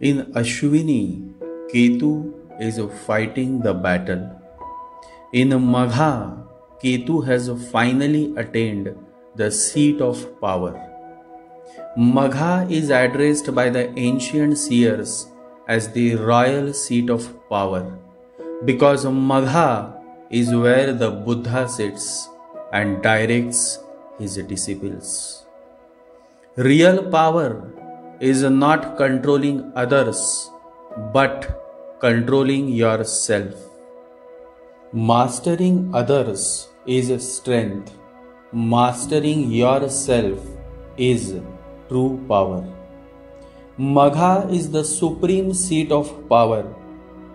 In Ashwini, Ketu is fighting the battle. In Magha, Ketu has finally attained the seat of power. Magha is addressed by the ancient seers as the royal seat of power because Magha is where the Buddha sits and directs his disciples. Real power is not controlling others but controlling yourself. Mastering others is strength, mastering yourself is true power. Magha is the supreme seat of power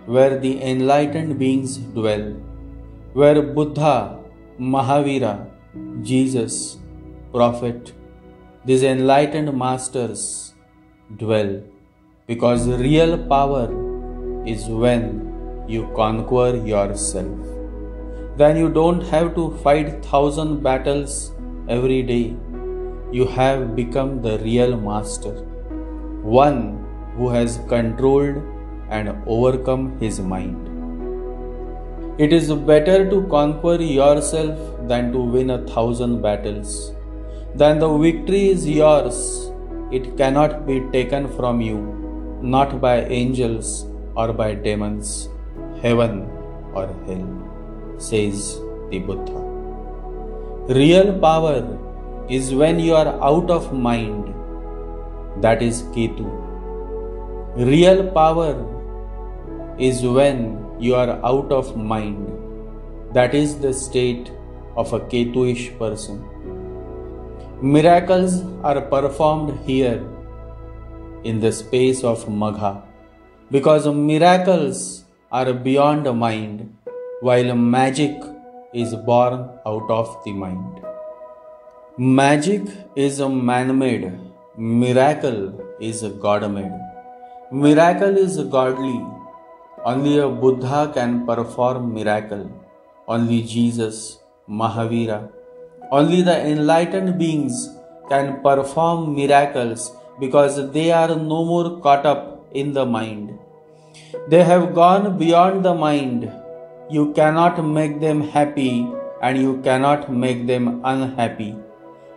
where the enlightened beings dwell, where Buddha, Mahavira, Jesus, Prophet, these enlightened masters dwell because real power is when you conquer yourself. Then you don't have to fight thousand battles every day. You have become the real master, one who has controlled and overcome his mind. It is better to conquer yourself than to win a thousand battles. Then the victory is yours. It cannot be taken from you, not by angels or by demons, heaven or hell, says the Buddha. Real power is when you are out of mind. That is Ketu. Real power is when you are out of mind. That is the state of a Ketuish person. Miracles are performed here in the space of Magha because miracles are beyond mind while magic is born out of the mind. Magic is a man made, miracle is God made. Miracle is godly only a Buddha can perform miracle. Only Jesus, Mahavira, only the enlightened beings can perform miracles because they are no more caught up in the mind. They have gone beyond the mind. You cannot make them happy and you cannot make them unhappy.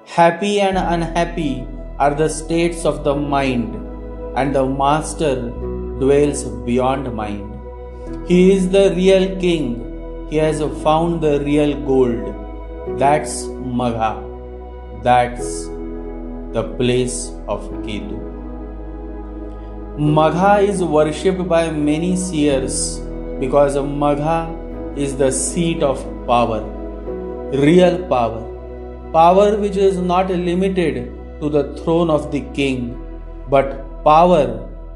Happy and unhappy are the states of the mind, and the Master dwells beyond mind. He is the real king. He has found the real gold. That's Magha. That's the place of Ketu. Magha is worshipped by many seers because Magha is the seat of power, real power, power which is not limited to the throne of the king, but power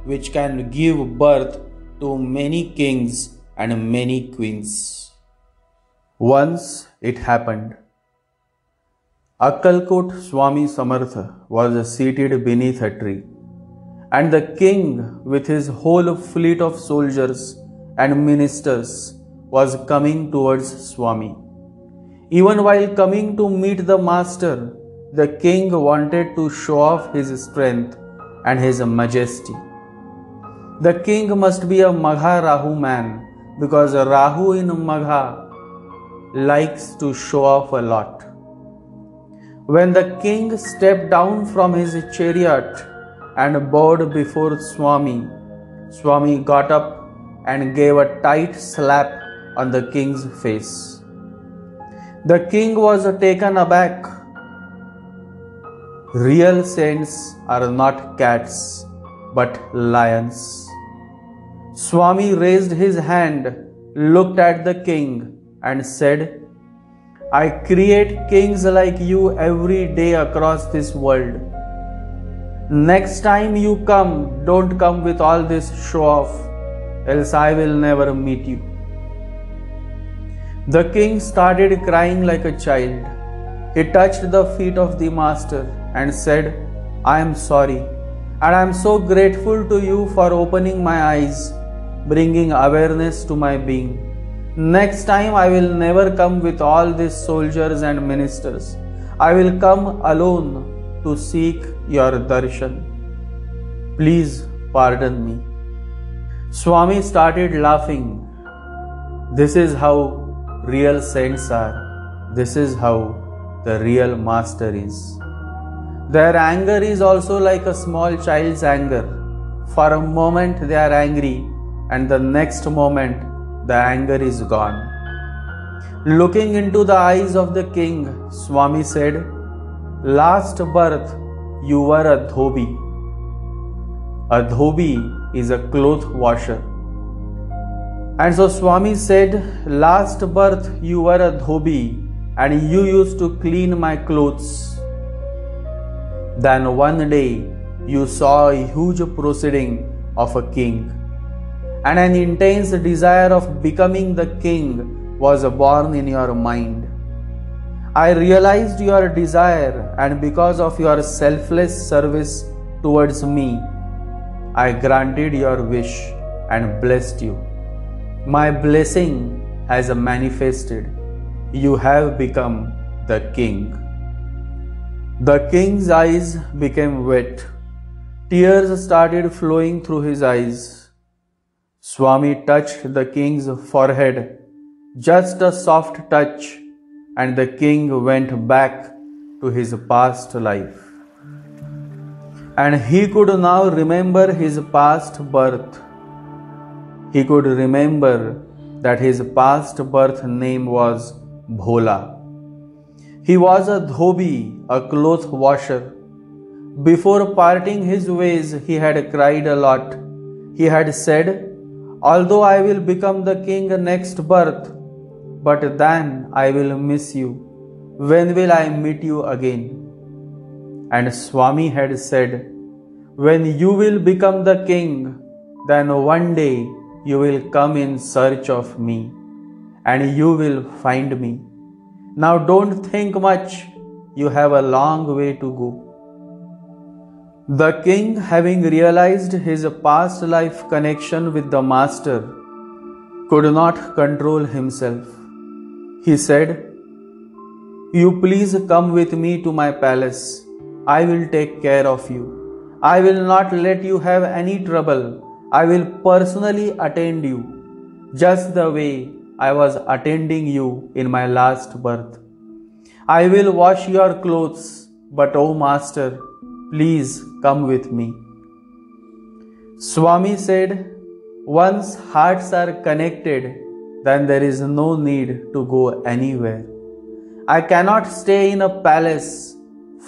which can give birth to many kings and many queens. Once it happened. Akkalkot Swami Samartha was seated beneath a tree, and the king, with his whole fleet of soldiers and ministers, was coming towards Swami. Even while coming to meet the master, the king wanted to show off his strength and his majesty. The king must be a Magha Rahu man because Rahu in Magha likes to show off a lot. When the king stepped down from his chariot and bowed before Swami, Swami got up and gave a tight slap on the king's face. The king was taken aback. Real saints are not cats but lions. Swami raised his hand, looked at the king, and said, I create kings like you every day across this world. Next time you come, don't come with all this show off, else I will never meet you. The king started crying like a child. He touched the feet of the master and said, I am sorry and I am so grateful to you for opening my eyes, bringing awareness to my being. Next time I will never come with all these soldiers and ministers. I will come alone to seek your darshan. Please pardon me. Swami started laughing. This is how real saints are. This is how the real master is. Their anger is also like a small child's anger. For a moment they are angry, and the next moment the anger is gone. Looking into the eyes of the king, Swami said, Last birth you were a dhobi. A dhobi is a cloth washer. And so Swami said, Last birth you were a dhobi and you used to clean my clothes. Then one day you saw a huge proceeding of a king, and an intense desire of becoming the king was born in your mind. I realized your desire, and because of your selfless service towards me, I granted your wish and blessed you. My blessing has manifested. You have become the king. The king's eyes became wet. Tears started flowing through his eyes. Swami touched the king's forehead, just a soft touch, and the king went back to his past life. And he could now remember his past birth he could remember that his past birth name was Bhola. He was a dhobi, a cloth washer. Before parting his ways, he had cried a lot. He had said, Although I will become the king next birth, but then I will miss you. When will I meet you again? And Swami had said, When you will become the king, then one day you will come in search of me and you will find me. Now don't think much, you have a long way to go. The king, having realized his past life connection with the master, could not control himself. He said, You please come with me to my palace. I will take care of you. I will not let you have any trouble I will personally attend you just the way I was attending you in my last birth. I will wash your clothes, but O oh Master, please come with me. Swami said, Once hearts are connected, then there is no need to go anywhere. I cannot stay in a palace,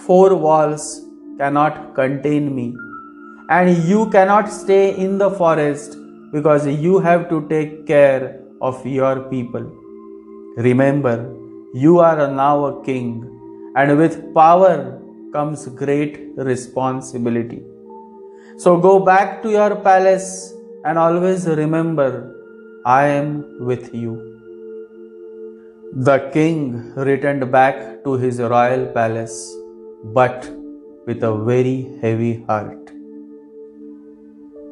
four walls cannot contain me and you cannot stay in the forest because you have to take care of your people. Remember, you are now a king, and with power comes great responsibility. So go back to your palace and always remember, I am with you. The king returned back to his royal palace, but with a very heavy heart.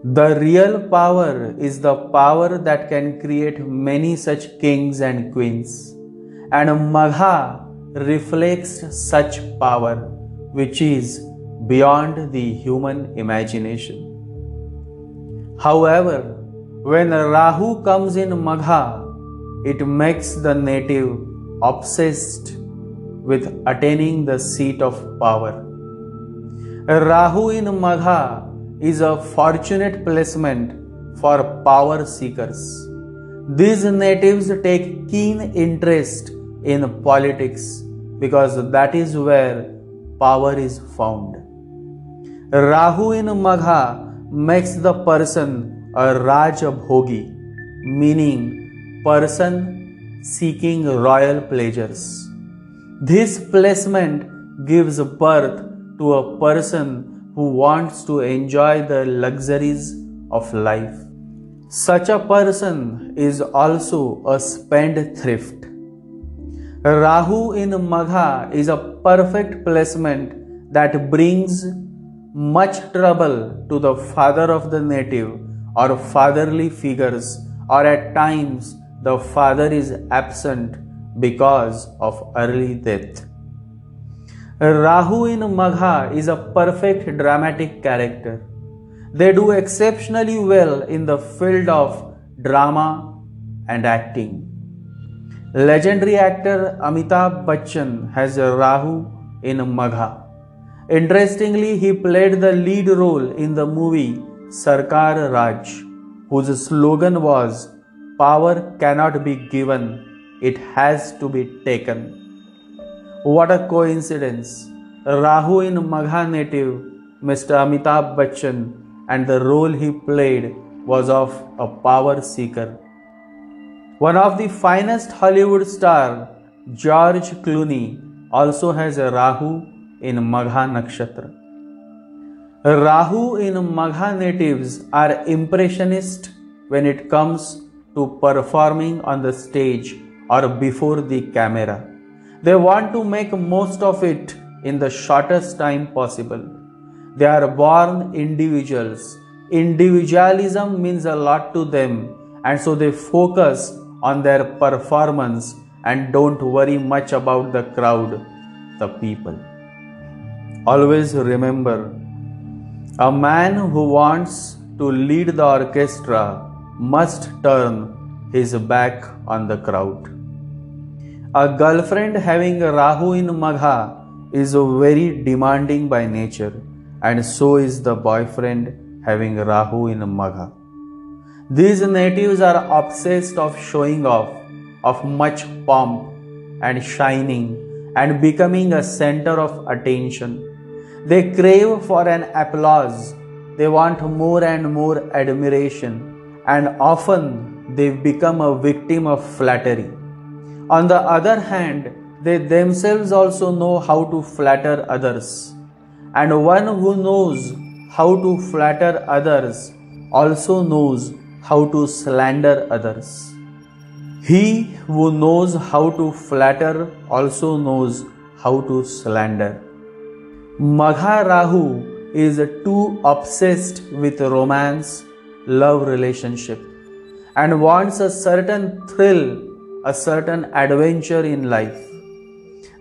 The real power is the power that can create many such kings and queens. And Magha reflects such power which is beyond the human imagination. However, when Rahu comes in Magha, it makes the native obsessed with attaining the seat of power. Rahu in Magha is a fortunate placement for power seekers. These natives take keen interest in politics because that is where power is found. Rahu in Magha makes the person a Rajabhogi, meaning person seeking royal pleasures. This placement gives birth to a person who wants to enjoy the luxuries of life. Such a person is also a spendthrift. Rahu in Magha is a perfect placement that brings much trouble to the father of the native or fatherly figures, or at times the father is absent because of early death. Rahu in Magha is a perfect dramatic character. They do exceptionally well in the field of drama and acting. Legendary actor Amitabh Bachchan has Rahu in Magha. Interestingly, he played the lead role in the movie Sarkar Raj, whose slogan was Power cannot be given, it has to be taken. What a coincidence! Rahu in Magha native, Mr. Amitabh Bachchan, and the role he played was of a power seeker. One of the finest Hollywood star, George Clooney, also has a Rahu in Magha Nakshatra. Rahu in Magha natives are impressionist when it comes to performing on the stage or before the camera. They want to make most of it in the shortest time possible. They are born individuals. Individualism means a lot to them, and so they focus on their performance and don't worry much about the crowd, the people. Always remember a man who wants to lead the orchestra must turn his back on the crowd. A girlfriend having Rahu in Magha is very demanding by nature, and so is the boyfriend having Rahu in Magha. These natives are obsessed of showing off, of much pomp and shining, and becoming a center of attention. They crave for an applause, they want more and more admiration, and often they become a victim of flattery. On the other hand, they themselves also know how to flatter others. And one who knows how to flatter others also knows how to slander others. He who knows how to flatter also knows how to slander. Magha Rahu is too obsessed with romance, love relationship, and wants a certain thrill, a certain adventure in life.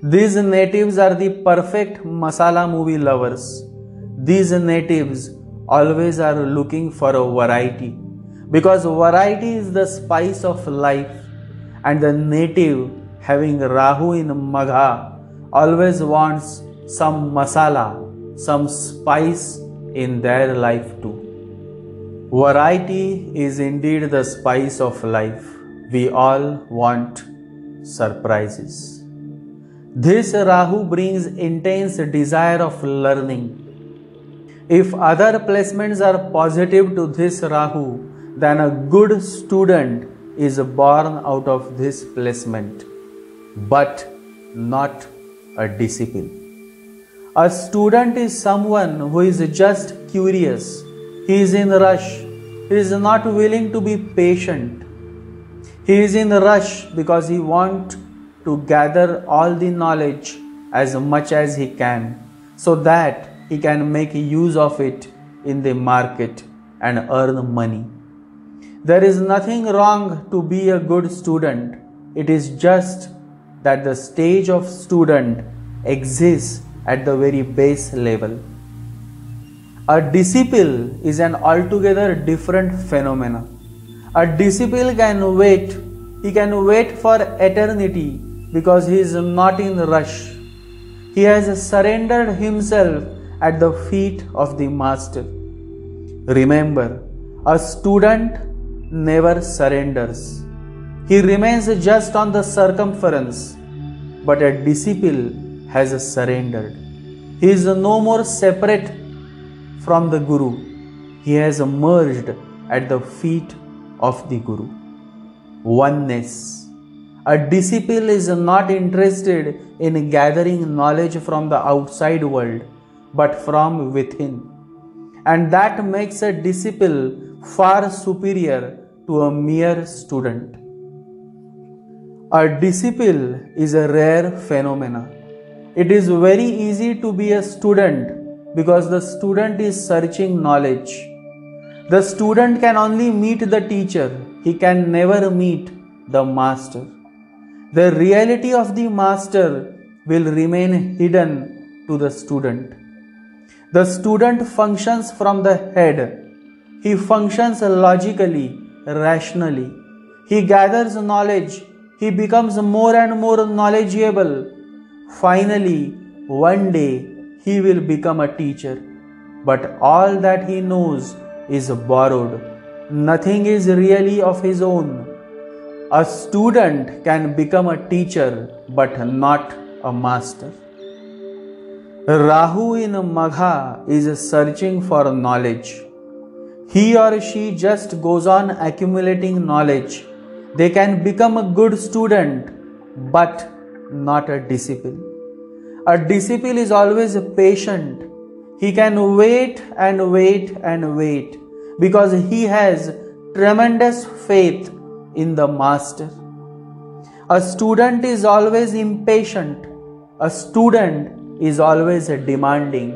These natives are the perfect masala movie lovers. These natives always are looking for a variety because variety is the spice of life and the native having Rahu in Magha always wants some masala, some spice in their life too. Variety is indeed the spice of life. We all want surprises. This Rahu brings intense desire of learning. If other placements are positive to this Rahu, then a good student is born out of this placement, but not a disciple. A student is someone who is just curious, he is in a rush, he is not willing to be patient. He is in a rush because he wants to gather all the knowledge as much as he can so that he can make use of it in the market and earn money. There is nothing wrong to be a good student. It is just that the stage of student exists at the very base level. A disciple is an altogether different phenomena. A disciple can wait, he can wait for eternity because he is not in rush. He has surrendered himself at the feet of the Master. Remember, a student never surrenders. He remains just on the circumference, but a disciple has surrendered. He is no more separate from the Guru. He has merged at the feet of the Guru. Oneness. A disciple is not interested in gathering knowledge from the outside world, but from within. And that makes a disciple far superior to a mere student. A disciple is a rare phenomenon. It is very easy to be a student because the student is searching knowledge. The student can only meet the teacher, he can never meet the master the reality of the master will remain hidden to the student. The student functions from the head He functions logically, rationally. He gathers knowledge. He becomes more and more knowledgeable. Finally, one day, he will become a teacher. But all that he knows is borrowed. Nothing is really of his own. A student can become a teacher, but not a master. Rahu in Magha is searching for knowledge. He or she just goes on accumulating knowledge. They can become a good student, but not a disciple. A disciple is always patient. He can wait and wait and wait because he has tremendous faith in the master. A student is always impatient. A student is always demanding.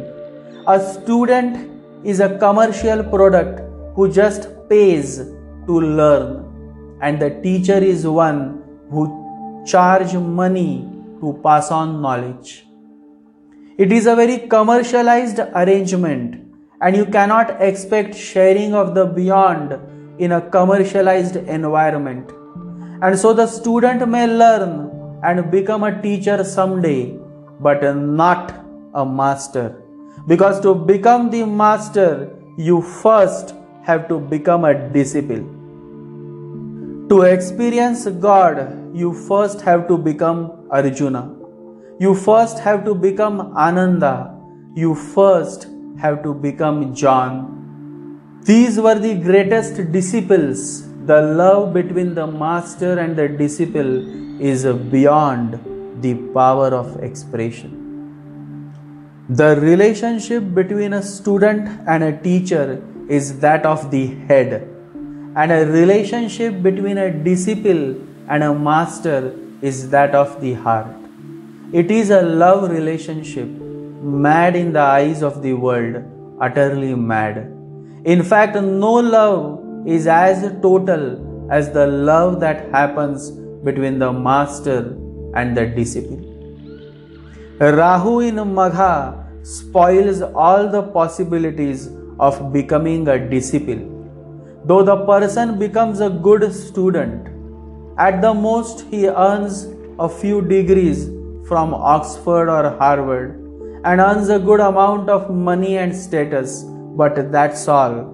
A student is a commercial product who just pays to learn. And the teacher is one who charge money to pass on knowledge. It is a very commercialized arrangement and you cannot expect sharing of the beyond in a commercialized environment. And so the student may learn and become a teacher someday, but not a master. Because to become the master, you first have to become a disciple. To experience God, you first have to become Arjuna. You first have to become Ananda. You first have to become John. These were the greatest disciples. The love between the master and the disciple is beyond the power of expression. The relationship between a student and a teacher is that of the head, and a relationship between a disciple and a master is that of the heart. It is a love relationship, mad in the eyes of the world, utterly mad. In fact, no love is as total as the love that happens between the master and the disciple. Rahu in Magha spoils all the possibilities of becoming a disciple. Though the person becomes a good student, at the most he earns a few degrees from Oxford or Harvard and earns a good amount of money and status but that's all.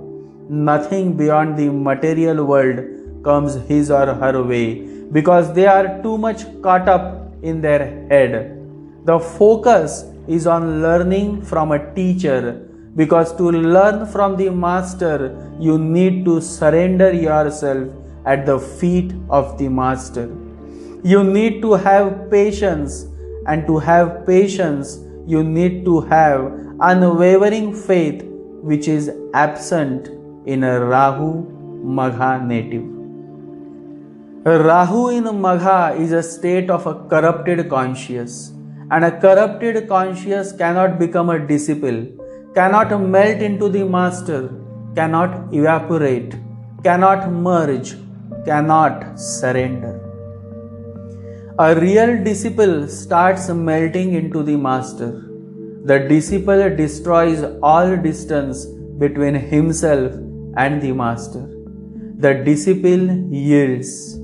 Nothing beyond the material world comes his or her way because they are too much caught up in their head. The focus is on learning from a teacher because to learn from the master, you need to surrender yourself at the feet of the master. You need to have patience, and to have patience, you need to have unwavering faith which is absent in a Rahu Magha native. Rahu in Magha is a state of a corrupted conscience, and a corrupted conscience cannot become a disciple, cannot melt into the master, cannot evaporate, cannot merge, cannot surrender. A real disciple starts melting into the master the disciple destroys all distance between himself and the master. The disciple yields.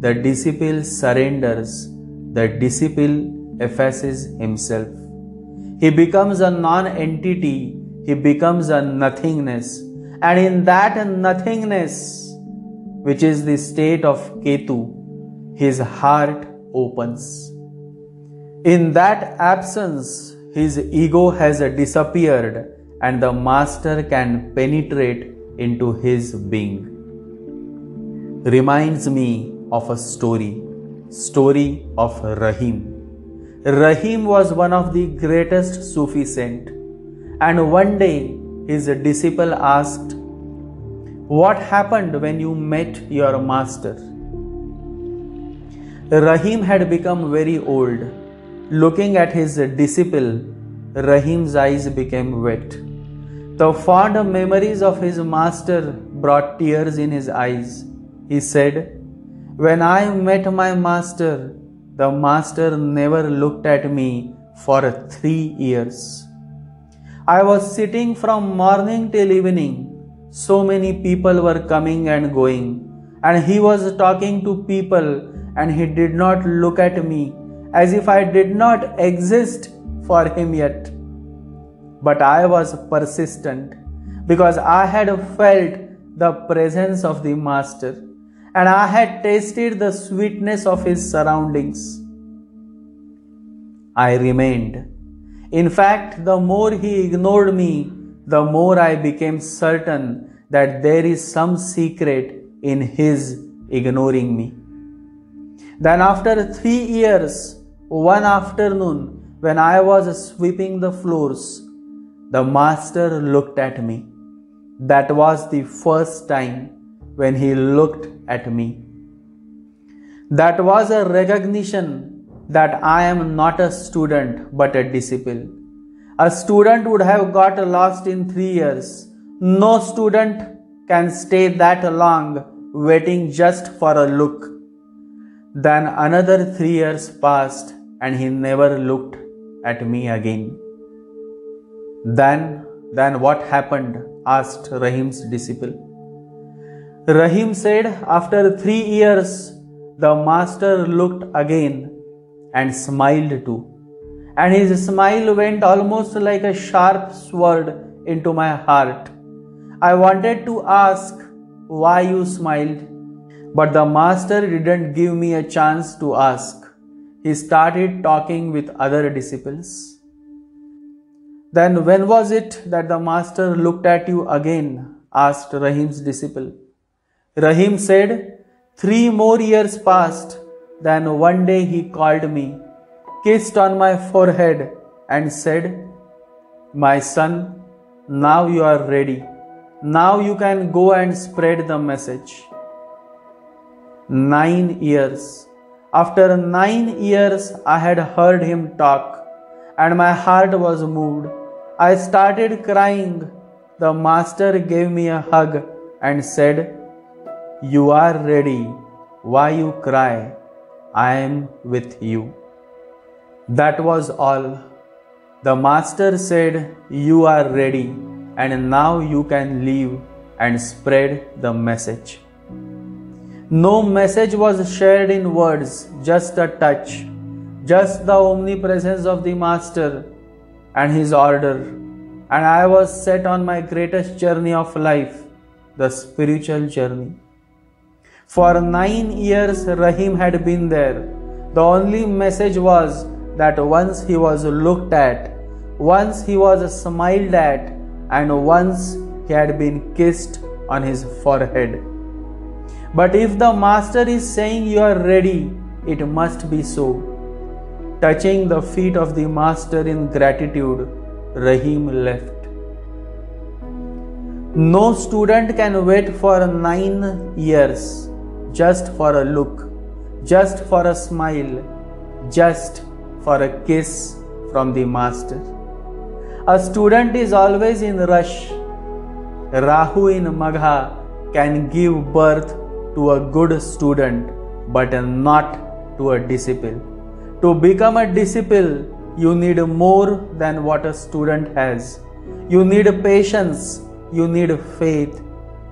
The disciple surrenders. The disciple effaces himself. He becomes a non entity. He becomes a nothingness. And in that nothingness, which is the state of Ketu, his heart opens. In that absence, his ego has disappeared and the master can penetrate into his being. Reminds me of a story, story of Rahim. Rahim was one of the greatest Sufi saint and one day his disciple asked, What happened when you met your master? Rahim had become very old Looking at his disciple, Rahim's eyes became wet. The fond memories of his master brought tears in his eyes. He said, When I met my master, the master never looked at me for three years. I was sitting from morning till evening, so many people were coming and going, and he was talking to people, and he did not look at me as if I did not exist for him yet. But I was persistent because I had felt the presence of the Master and I had tasted the sweetness of his surroundings. I remained. In fact, the more he ignored me, the more I became certain that there is some secret in his ignoring me. Then, after three years, one afternoon, when I was sweeping the floors, the master looked at me. That was the first time when he looked at me. That was a recognition that I am not a student but a disciple. A student would have got lost in three years. No student can stay that long waiting just for a look. Then another three years passed and he never looked at me again. Then, then what happened? asked Rahim's disciple. Rahim said, After three years, the master looked again and smiled too. And his smile went almost like a sharp sword into my heart. I wanted to ask why you smiled, but the master didn't give me a chance to ask. He started talking with other disciples. Then, when was it that the master looked at you again? asked Rahim's disciple. Rahim said, Three more years passed. Then one day he called me, kissed on my forehead, and said, My son, now you are ready. Now you can go and spread the message. Nine years. After nine years, I had heard him talk, and my heart was moved. I started crying. The master gave me a hug and said, You are ready. Why you cry? I am with you. That was all. The master said, You are ready, and now you can leave and spread the message. No message was shared in words, just a touch, just the omnipresence of the Master and His order. And I was set on my greatest journey of life, the spiritual journey. For nine years, Rahim had been there. The only message was that once he was looked at, once he was smiled at, and once he had been kissed on his forehead. But if the Master is saying you are ready, it must be so. Touching the feet of the Master in gratitude, Rahim left. No student can wait for nine years just for a look, just for a smile, just for a kiss from the Master. A student is always in rush. Rahu in Magha can give birth to a good student but not to a disciple. To become a disciple, you need more than what a student has. You need patience, you need faith,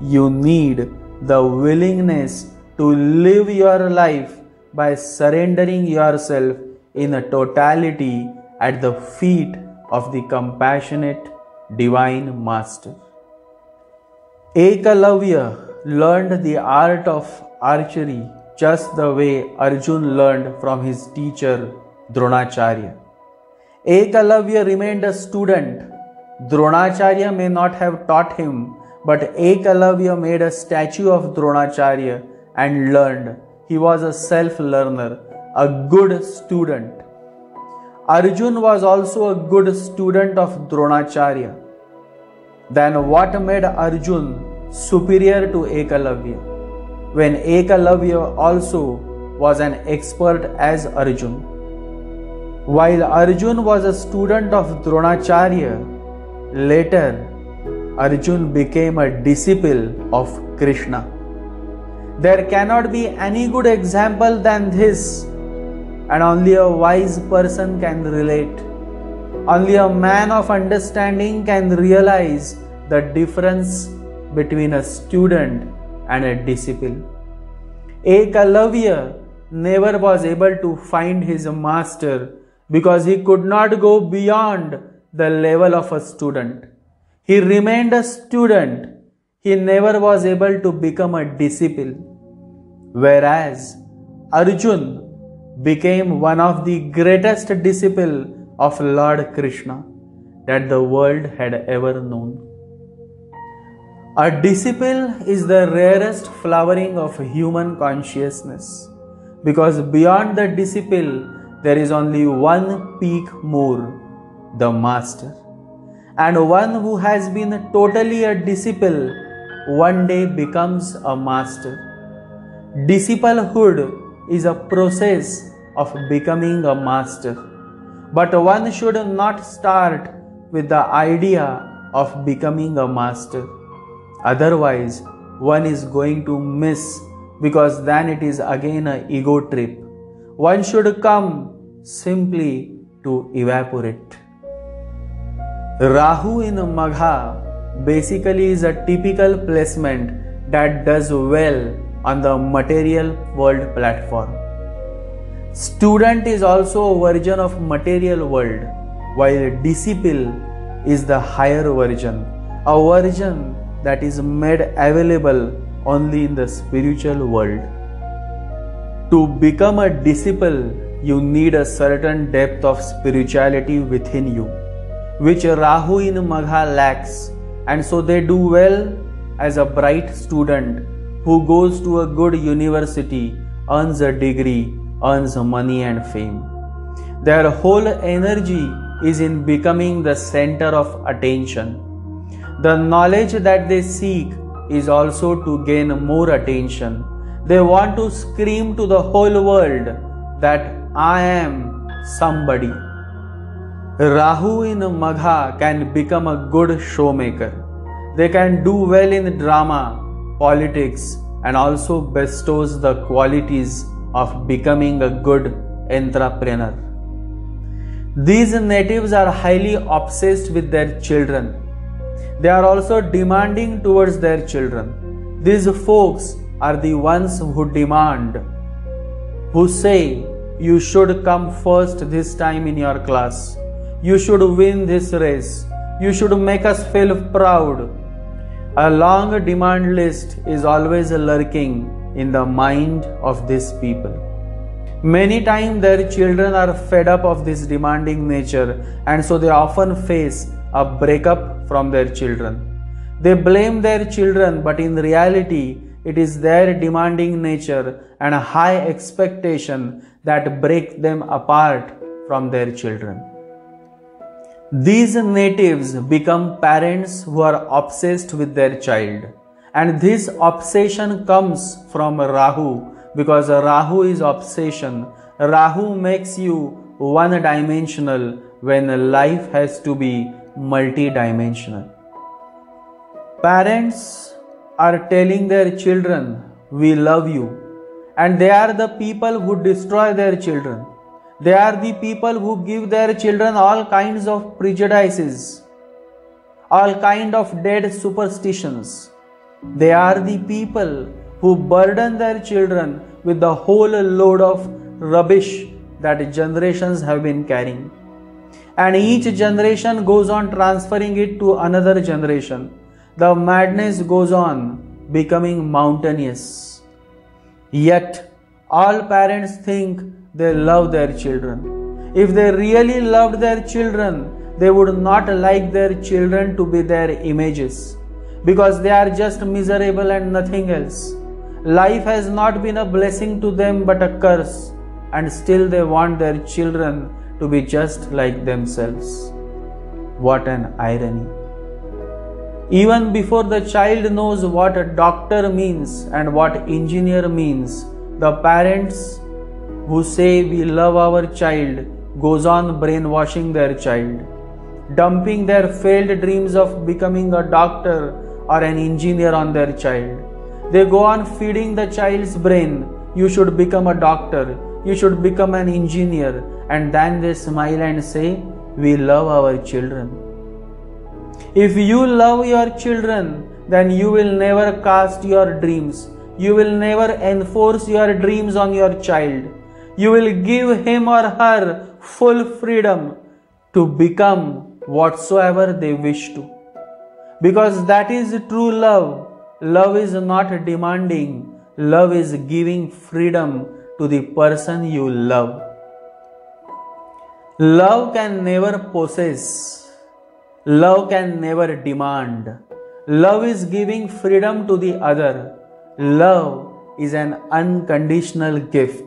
you need the willingness to live your life by surrendering yourself in a totality at the feet of the compassionate divine master. Ekalavya learned the art of archery just the way Arjun learned from his teacher Dronacharya. Ekalavya remained a student. Dronacharya may not have taught him, but Ekalavya made a statue of Dronacharya and learned. He was a self learner, a good student. Arjun was also a good student of Dronacharya. Then what made Arjun superior to Ekalavya, when Ekalavya also was an expert as Arjun. While Arjun was a student of Dronacharya, later Arjun became a disciple of Krishna. There cannot be any good example than this, and only a wise person can relate. Only a man of understanding can realize the difference between a student and a disciple. Ekalavya never was able to find his master because he could not go beyond the level of a student. He remained a student. He never was able to become a disciple. Whereas Arjun became one of the greatest disciple of Lord Krishna that the world had ever known. A disciple is the rarest flowering of human consciousness because beyond the disciple there is only one peak more the master. And one who has been totally a disciple one day becomes a master. Disciplehood is a process of becoming a master. But one should not start with the idea of becoming a master. Otherwise, one is going to miss because then it is again a ego trip. One should come simply to evaporate. Rahu in Magha basically is a typical placement that does well on the material world platform. Student is also a version of material world, while disciple is the higher version, a version that is made available only in the spiritual world. To become a disciple, you need a certain depth of spirituality within you which Rahu in Magha lacks, and so they do well as a bright student who goes to a good university, earns a degree, earns money and fame. Their whole energy is in becoming the center of attention. The knowledge that they seek is also to gain more attention. They want to scream to the whole world that I am somebody. Rahu in Magha can become a good showmaker. They can do well in drama, politics, and also bestows the qualities of becoming a good entrepreneur. These natives are highly obsessed with their children. They are also demanding towards their children. These folks are the ones who demand, who say, You should come first this time in your class you should win this race. You should make us feel proud. A long demand list is always lurking in the mind of these people. Many times their children are fed up of this demanding nature and so they often face a breakup from their children. They blame their children, but in reality, it is their demanding nature and a high expectation that break them apart from their children. These natives become parents who are obsessed with their child. And this obsession comes from Rahu because Rahu is obsession. Rahu makes you one dimensional when life has to be multi dimensional. Parents are telling their children, We love you, and they are the people who destroy their children. They are the people who give their children all kinds of prejudices, all kind of dead superstitions. They are the people who burden their children with the whole load of rubbish that generations have been carrying. And each generation goes on transferring it to another generation. The madness goes on becoming mountainous. Yet, all parents think they love their children. If they really loved their children, they would not like their children to be their images because they are just miserable and nothing else. Life has not been a blessing to them but a curse, and still they want their children to be just like themselves. What an irony! Even before the child knows what a doctor means and what engineer means, the parents who say we love our child goes on brainwashing their child, dumping their failed dreams of becoming a doctor or an engineer on their child. They go on feeding the child's brain, you should become a doctor, you should become an engineer, and then they smile and say, We love our children. If you love your children, then you will never cast your dreams. You will never enforce your dreams on your child. You will give him or her full freedom to become whatsoever they wish to. Because that is true love. Love is not demanding, love is giving freedom to the person you love. Love can never possess, love can never demand. Love is giving freedom to the other. Love is an unconditional gift,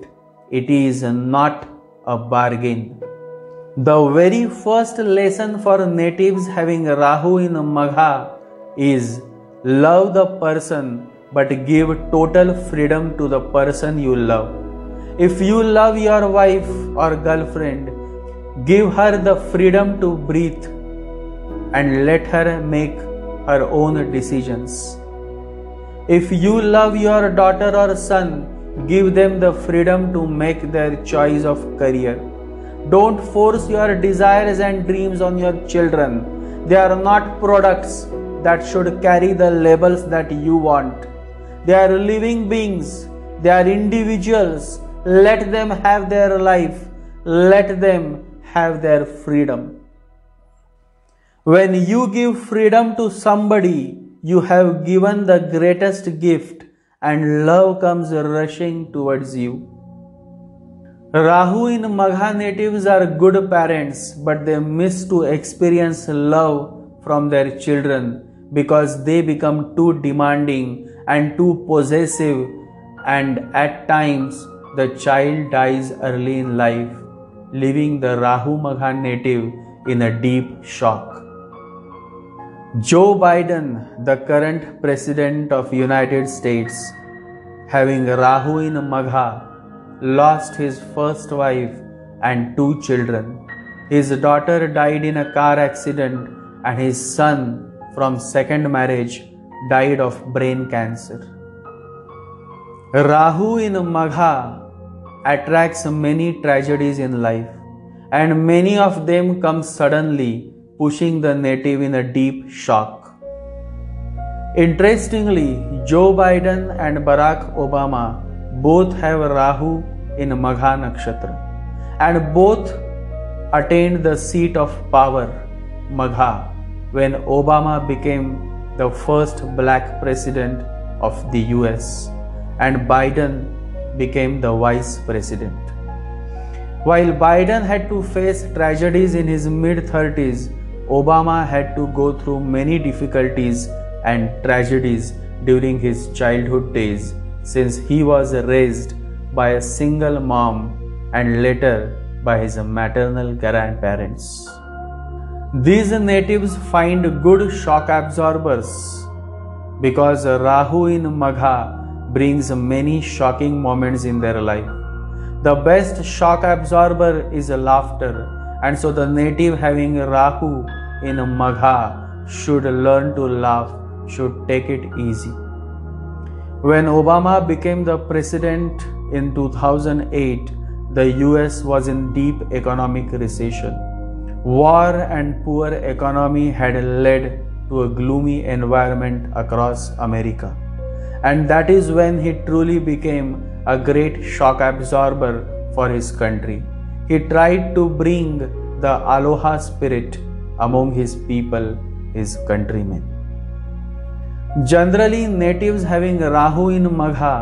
it is not a bargain. The very first lesson for natives having Rahu in Magha is love the person but give total freedom to the person you love. If you love your wife or girlfriend, give her the freedom to breathe and let her make her own decisions. If you love your daughter or son, give them the freedom to make their choice of career. Don't force your desires and dreams on your children. They are not products that should carry the labels that you want. They are living beings, they are individuals. Let them have their life, let them have their freedom. When you give freedom to somebody, you have given the greatest gift, and love comes rushing towards you. Rahu in Magha natives are good parents, but they miss to experience love from their children because they become too demanding and too possessive, and at times the child dies early in life, leaving the Rahu Magha native in a deep shock. Joe Biden, the current president of United States, having Rahu in Magha, lost his first wife and two children. His daughter died in a car accident and his son from second marriage died of brain cancer. Rahu in Magha attracts many tragedies in life, and many of them come suddenly, pushing the native in a deep shock. Interestingly, Joe Biden and Barack Obama both have Rahu in Magha Nakshatra, and both attained the seat of power, Magha, when Obama became the first black president of the US and Biden became the vice president. While Biden had to face tragedies in his mid 30s, Obama had to go through many difficulties and tragedies during his childhood days since he was raised by a single mom and later by his maternal grandparents. These natives find good shock absorbers because Rahu in Magha brings many shocking moments in their life. The best shock absorber is laughter, and so the native having Rahu in Magha should learn to laugh, should take it easy. When Obama became the president in 2008, the US was in deep economic recession. War and poor economy had led to a gloomy environment across America. And that is when he truly became a great shock absorber for his country. He tried to bring the aloha spirit among his people, his countrymen. Generally, natives having Rahu in Magha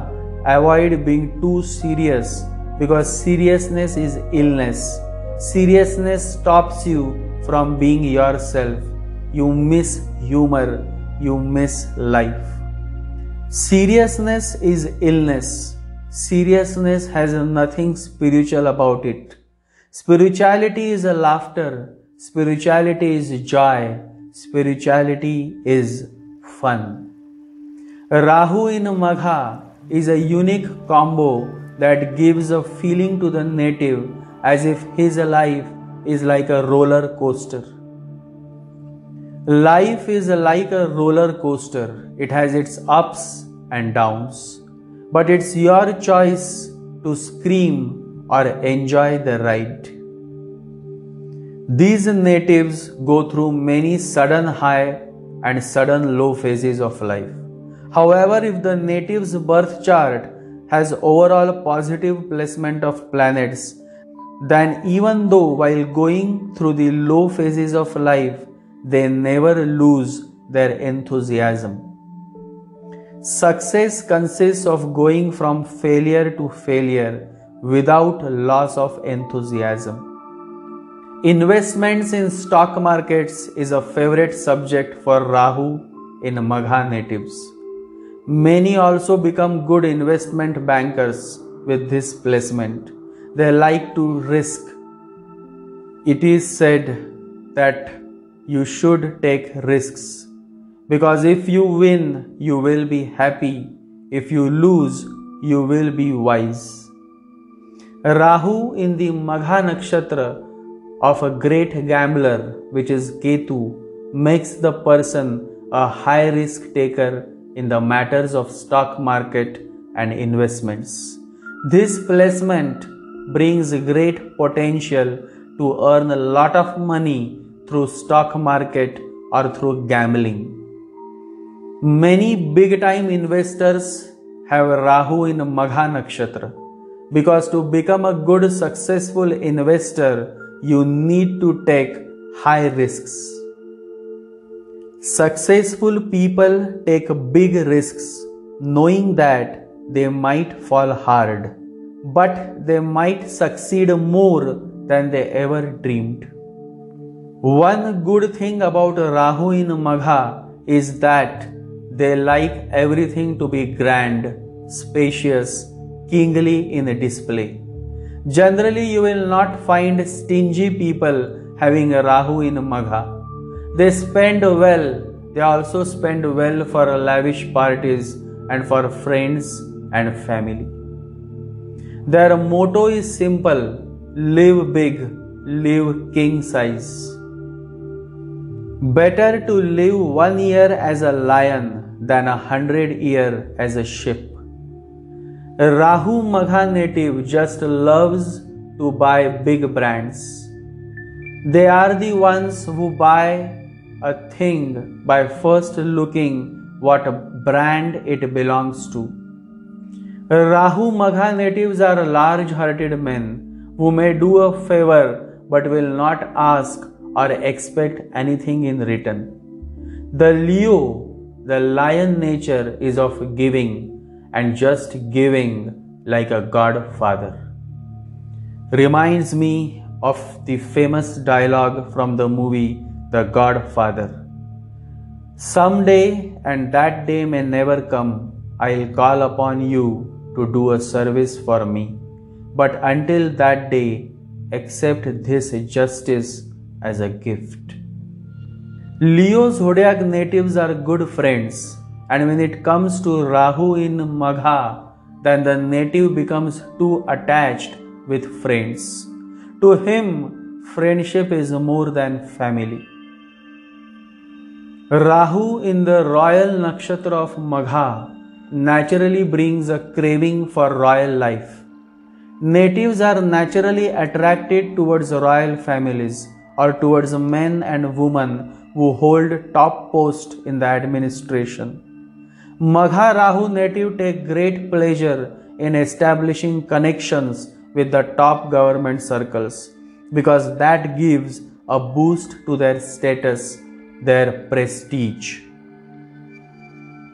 avoid being too serious because seriousness is illness Seriousness stops you from being yourself. You miss humor. You miss life. Seriousness is illness. Seriousness has nothing spiritual about it. Spirituality is a laughter. Spirituality is joy. Spirituality is fun. Rahu in Magha is a unique combo that gives a feeling to the native as if his life is like a roller coaster. Life is like a roller coaster, it has its ups and downs, but it's your choice to scream or enjoy the ride. These natives go through many sudden high and sudden low phases of life. However, if the native's birth chart has overall positive placement of planets, then even though while going through the low phases of life, they never lose their enthusiasm. Success consists of going from failure to failure without loss of enthusiasm. Investments in stock markets is a favorite subject for Rahu in Magha natives. Many also become good investment bankers with this placement. They like to risk. It is said that you should take risks because if you win, you will be happy. If you lose, you will be wise. Rahu in the Magha nakshatra of a great gambler, which is Ketu, makes the person a high risk taker in the matters of stock market and investments. This placement brings great potential to earn a lot of money through stock market or through gambling. Many big time investors have Rahu in Magha nakshatra because to become a good, successful investor, you need to take high risks. Successful people take big risks knowing that they might fall hard, but they might succeed more than they ever dreamed. One good thing about Rahu in Magha is that they like everything to be grand, spacious, kingly in display. Generally, you will not find stingy people having a Rahu in Magha. They spend well, they also spend well for lavish parties and for friends and family. Their motto is simple live big, live king size. Better to live one year as a lion than a hundred year as a sheep. Rahu Magha native just loves to buy big brands. They are the ones who buy a thing by first looking what brand it belongs to. Rahu Magha natives are large hearted men who may do a favor but will not ask or expect anything in return. The Leo, the lion nature, is of giving and just giving like a godfather. Reminds me of the famous dialogue from the movie The Godfather. Someday, and that day may never come, I'll call upon you to do a service for me. But until that day, accept this justice as a gift. Leo's zodiac natives are good friends and when it comes to Rahu in Magha, then the native becomes too attached with friends. To him, friendship is more than family. Rahu in the royal nakshatra of Magha naturally brings a craving for royal life. Natives are naturally attracted towards royal families or towards men and women who hold top post in the administration. Magha Rahu native take great pleasure in establishing connections with the top government circles because that gives a boost to their status, their prestige.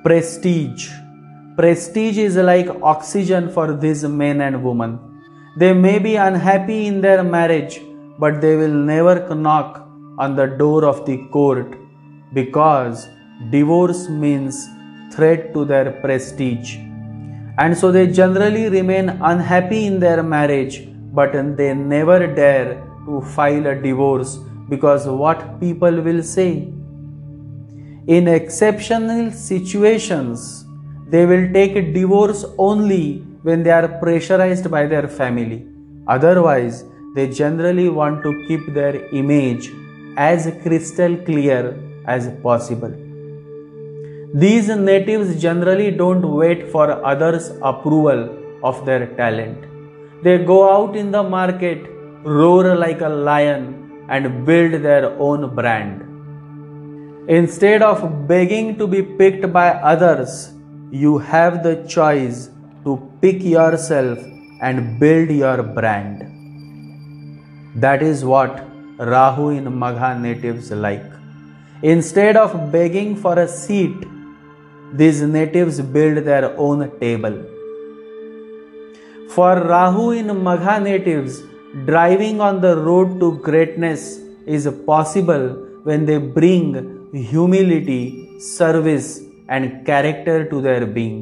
Prestige. Prestige is like oxygen for these men and women. They may be unhappy in their marriage, but they will never knock on the door of the court because divorce means threat to their prestige. And so they generally remain unhappy in their marriage, but they never dare to file a divorce because what people will say. In exceptional situations, they will take a divorce only when they are pressurized by their family. Otherwise, they generally want to keep their image as crystal clear as possible. These natives generally don't wait for others' approval of their talent. They go out in the market, roar like a lion, and build their own brand. Instead of begging to be picked by others, you have the choice to pick yourself and build your brand. That is what Rahu in Magha natives like. Instead of begging for a seat, these natives build their own table. For Rahu in Magha natives, driving on the road to greatness is possible when they bring humility, service, and character to their being,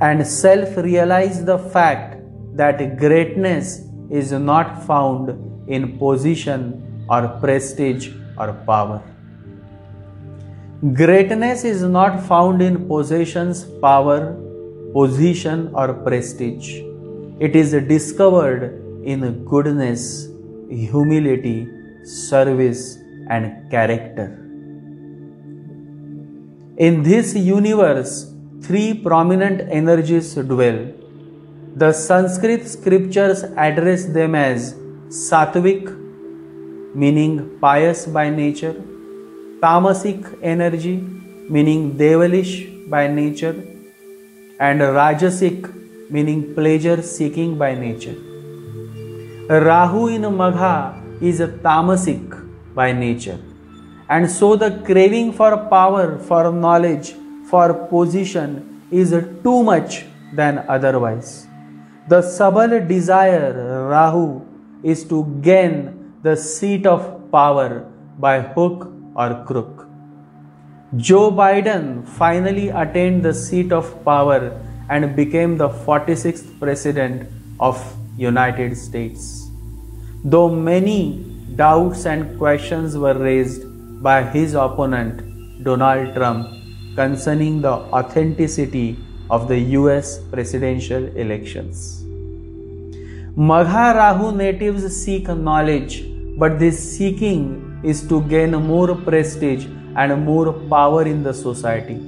and self realize the fact that greatness is not found in position or prestige or power. Greatness is not found in possessions, power, position, or prestige. It is discovered in goodness, humility, service, and character. In this universe, three prominent energies dwell. The Sanskrit scriptures address them as Satvik, meaning pious by nature, Tamasic energy, meaning devilish by nature, and Rajasic, meaning pleasure seeking by nature. Rahu in Magha is a tamasic by nature. And so the craving for power, for knowledge, for position is too much than otherwise. The subtle desire, Rahu, is to gain the seat of power by hook or crook. Joe Biden finally attained the seat of power and became the 46th president of United States. Though many doubts and questions were raised by his opponent Donald Trump concerning the authenticity of the US presidential elections. Magha Rahu natives seek knowledge, but this seeking is to gain more prestige and more power in the society.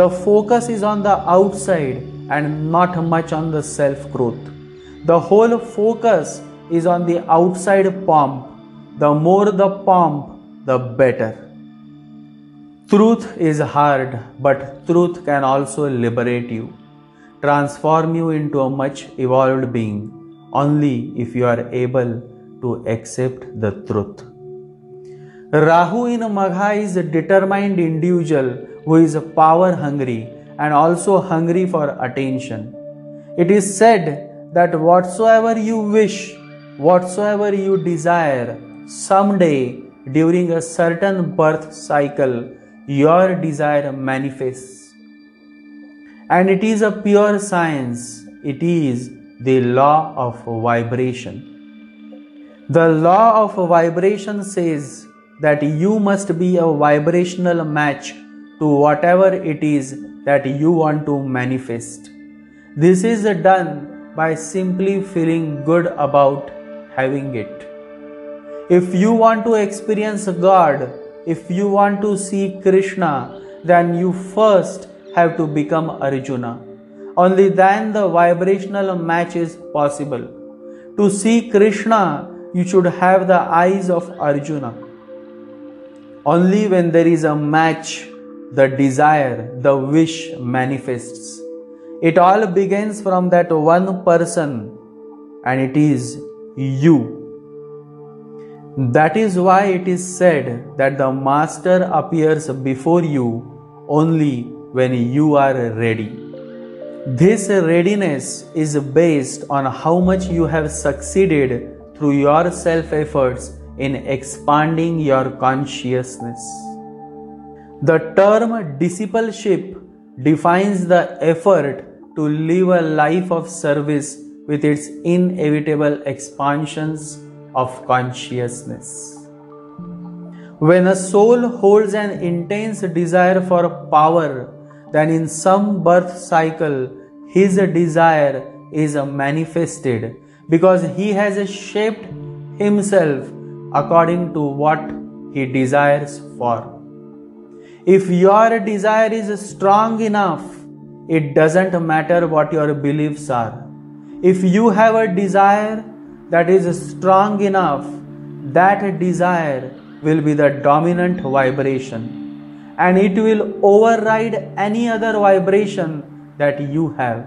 The focus is on the outside and not much on the self growth. The whole focus is on the outside pomp. The more the pomp, the better. Truth is hard, but truth can also liberate you, transform you into a much evolved being, only if you are able to accept the truth. Rahu in Magha is a determined individual who is power hungry and also hungry for attention. It is said that whatsoever you wish whatsoever you desire, someday during a certain birth cycle, your desire manifests. And it is a pure science, it is the law of vibration. The law of vibration says that you must be a vibrational match to whatever it is that you want to manifest. This is done by simply feeling good about having it. If you want to experience God, if you want to see Krishna, then you first have to become Arjuna. Only then the vibrational match is possible. To see Krishna, you should have the eyes of Arjuna. Only when there is a match, the desire, the wish manifests. It all begins from that one person, and it is you. That is why it is said that the Master appears before you only when you are ready. This readiness is based on how much you have succeeded through your self efforts in expanding your consciousness. The term discipleship defines the effort to live a life of service with its inevitable expansions of consciousness. When a soul holds an intense desire for power, then in some birth cycle, his desire is manifested because he has shaped himself according to what he desires for. If your desire is strong enough, it doesn't matter what your beliefs are. If you have a desire that is strong enough, that desire will be the dominant vibration. and it will override any other vibration that you have.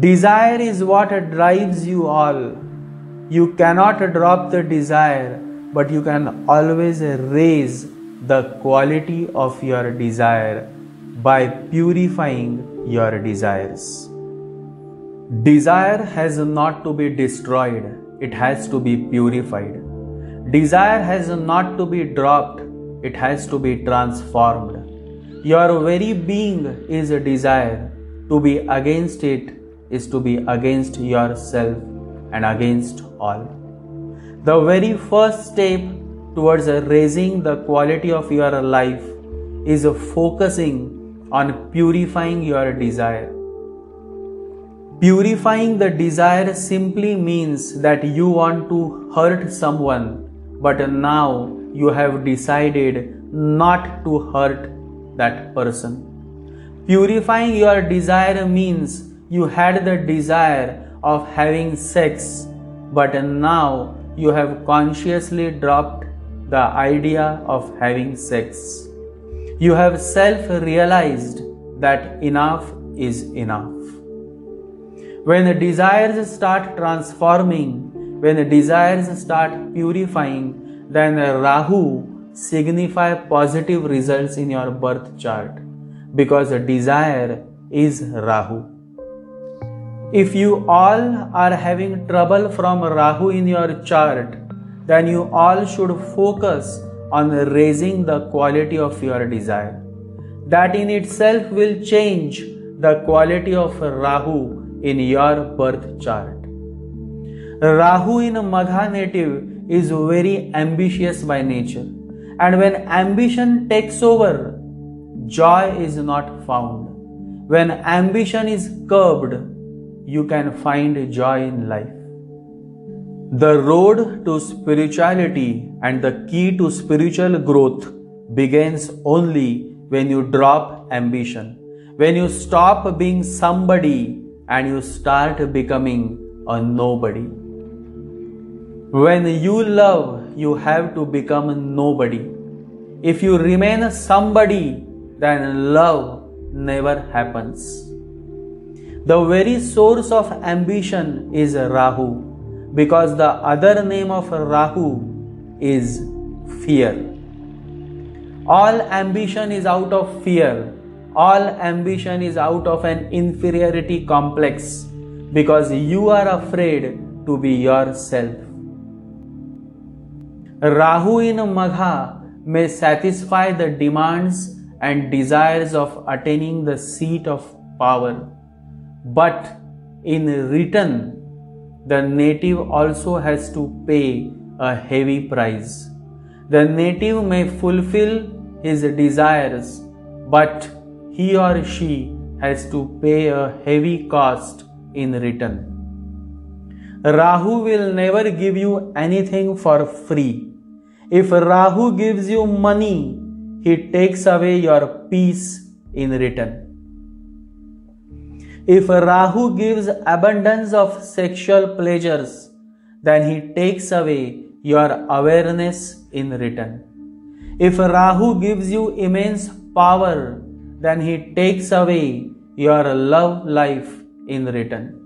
Desire is what drives you all. You cannot drop the desire, but you can always raise the quality of your desire by purifying your desires. Desire has not to be destroyed, it has to be purified. Desire has not to be dropped, it has to be transformed. Your very being is a desire. To be against it is to be against yourself and against all. The very first step towards raising the quality of your life is focusing on purifying your desire. Purifying the desire simply means that you want to hurt someone, but now you have decided not to hurt that person. Purifying your desire means you had the desire of having sex, but now you have consciously dropped the idea of having sex. You have self realized that enough is enough. When the desires start transforming, when the desires start purifying, then Rahu signify positive results in your birth chart because desire is Rahu. If you all are having trouble from Rahu in your chart, then you all should focus on raising the quality of your desire. That in itself will change the quality of Rahu in your birth chart. Rahu in Magha native is very ambitious by nature, and when ambition takes over, joy is not found. When ambition is curbed, you can find joy in life. The road to spirituality and the key to spiritual growth begins only when you drop ambition, when you stop being somebody and you start becoming a nobody. When you love, you have to become nobody. If you remain somebody, then love never happens. The very source of ambition is Rahu because the other name of Rahu is fear. All ambition is out of fear. All ambition is out of an inferiority complex because you are afraid to be yourself. Rahu in Magha may satisfy the demands and desires of attaining the seat of power but in return, the native also has to pay a heavy price. The native may fulfill his desires, but he or she has to pay a heavy cost in return. Rahu will never give you anything for free. If Rahu gives you money, he takes away your peace in return. If Rahu gives abundance of sexual pleasures, then he takes away your awareness in return. If Rahu gives you immense power, then he takes away your love life in return.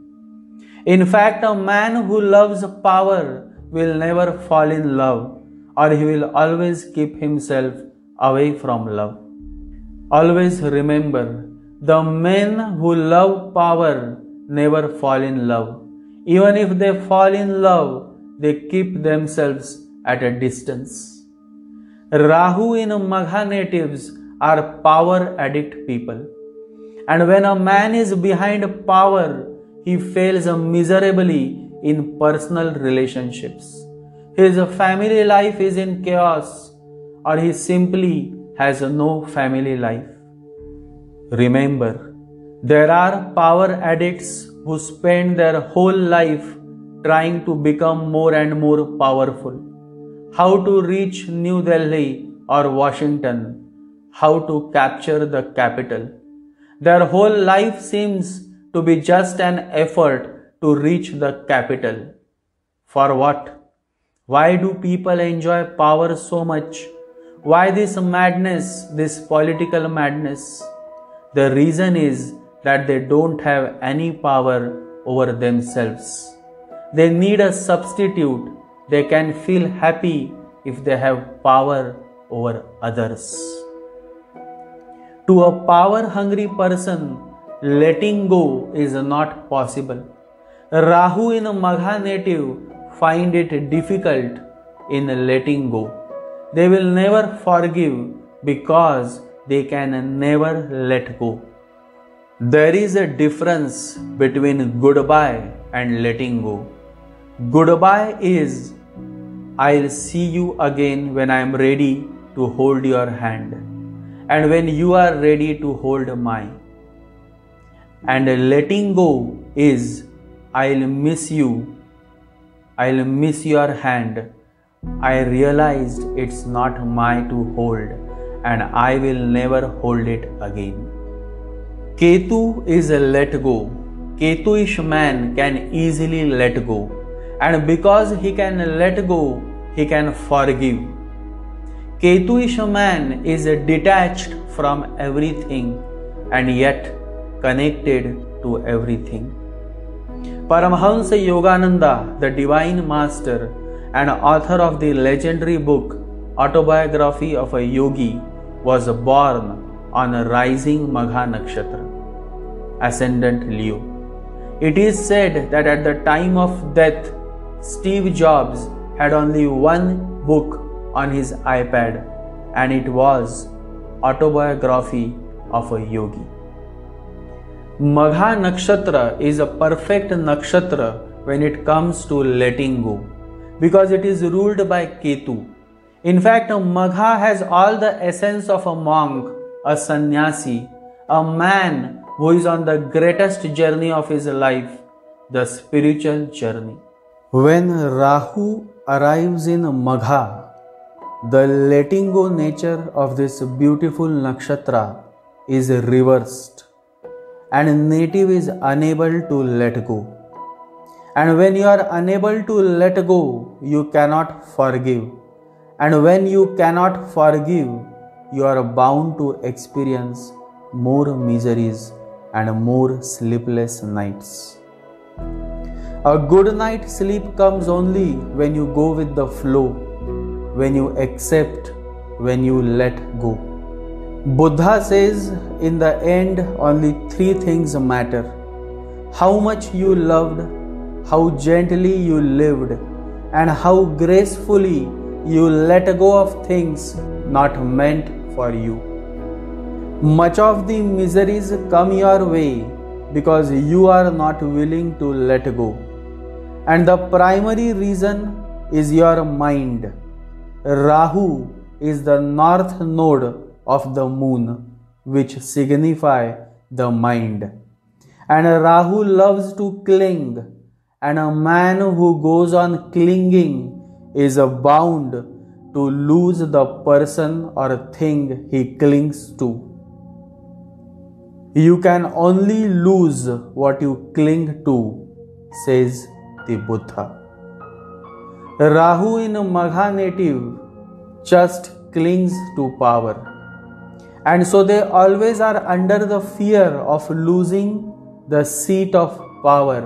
In fact, a man who loves power will never fall in love, or he will always keep himself away from love. Always remember the men who love power never fall in love. Even if they fall in love, they keep themselves at a distance. Rahu in Magha natives are power addict people. And when a man is behind power, he fails miserably in personal relationships. His family life is in chaos, or he simply has no family life. Remember, there are power addicts who spend their whole life trying to become more and more powerful. How to reach New Delhi or Washington, how to capture the capital. Their whole life seems to be just an effort to reach the capital. For what? Why do people enjoy power so much? Why this madness, this political madness? The reason is that they don't have any power over themselves. They need a substitute. They can feel happy if they have power over others. To a power hungry person, letting go is not possible. Rahu in Magha native find it difficult in letting go. They will never forgive because they can never let go. There is a difference between goodbye and letting go. Goodbye is I'll see you again when I am ready to hold your hand and when you are ready to hold mine. And letting go is I'll miss you. I'll miss your hand. I realized it's not mine to hold and I will never hold it again. Ketu is a let go. Ketuish man can easily let go. And because he can let go, he can forgive. Ketuish man is detached from everything and yet connected to everything. Paramahansa Yogananda, the Divine Master and author of the legendary book Autobiography of a Yogi, was born on a rising Magha Nakshatra ascendant Leo. It is said that at the time of death, Steve Jobs had only one book on his iPad, and it was Autobiography of a Yogi. Magha Nakshatra is a perfect nakshatra when it comes to letting go because it is ruled by Ketu. In fact, Magha has all the essence of a monk, a sannyasi, a man who is on the greatest journey of his life, the spiritual journey. When Rahu arrives in Magha, the letting go nature of this beautiful nakshatra is reversed and native is unable to let go. And when you are unable to let go, you cannot forgive. And when you cannot forgive, you are bound to experience more miseries and more sleepless nights. A good night's sleep comes only when you go with the flow, when you accept, when you let go. Buddha says in the end only three things matter how much you loved, how gently you lived, and how gracefully you let go of things not meant for you. Much of the miseries come your way because you are not willing to let go. And the primary reason is your mind. Rahu is the north node of the moon, which signify the mind. And Rahu loves to cling, and a man who goes on clinging is bound to lose the person or thing he clings to. You can only lose what you cling to, says the Buddha. Rahu in Magha native just clings to power. And so they always are under the fear of losing the seat of power,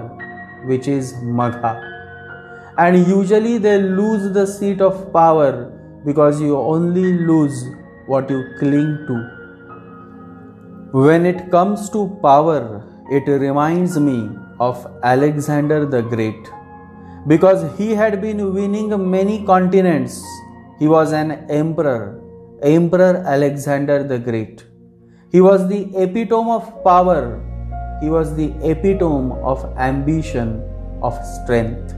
which is Magha. And usually they lose the seat of power because you only lose what you cling to. When it comes to power, it reminds me of Alexander the Great. Because he had been winning many continents, he was an emperor, Emperor Alexander the Great. He was the epitome of power, he was the epitome of ambition, of strength.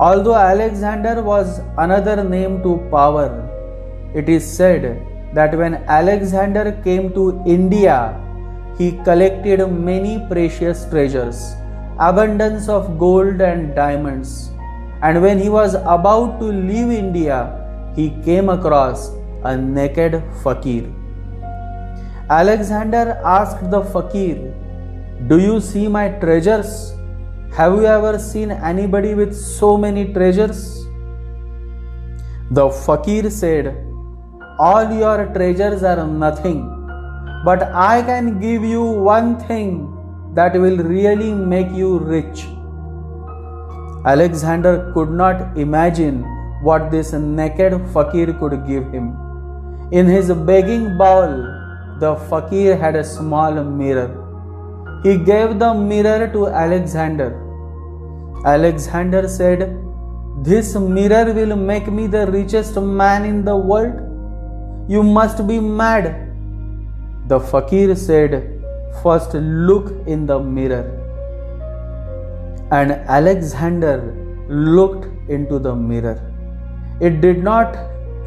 Although Alexander was another name to power, it is said that when Alexander came to India, he collected many precious treasures, abundance of gold and diamonds. And when he was about to leave India, he came across a naked fakir. Alexander asked the fakir, Do you see my treasures? Have you ever seen anybody with so many treasures? The fakir said, All your treasures are nothing, but I can give you one thing that will really make you rich. Alexander could not imagine what this naked fakir could give him. In his begging bowl, the fakir had a small mirror. He gave the mirror to Alexander. Alexander said, This mirror will make me the richest man in the world. You must be mad. The fakir said, First look in the mirror. And Alexander looked into the mirror. It did not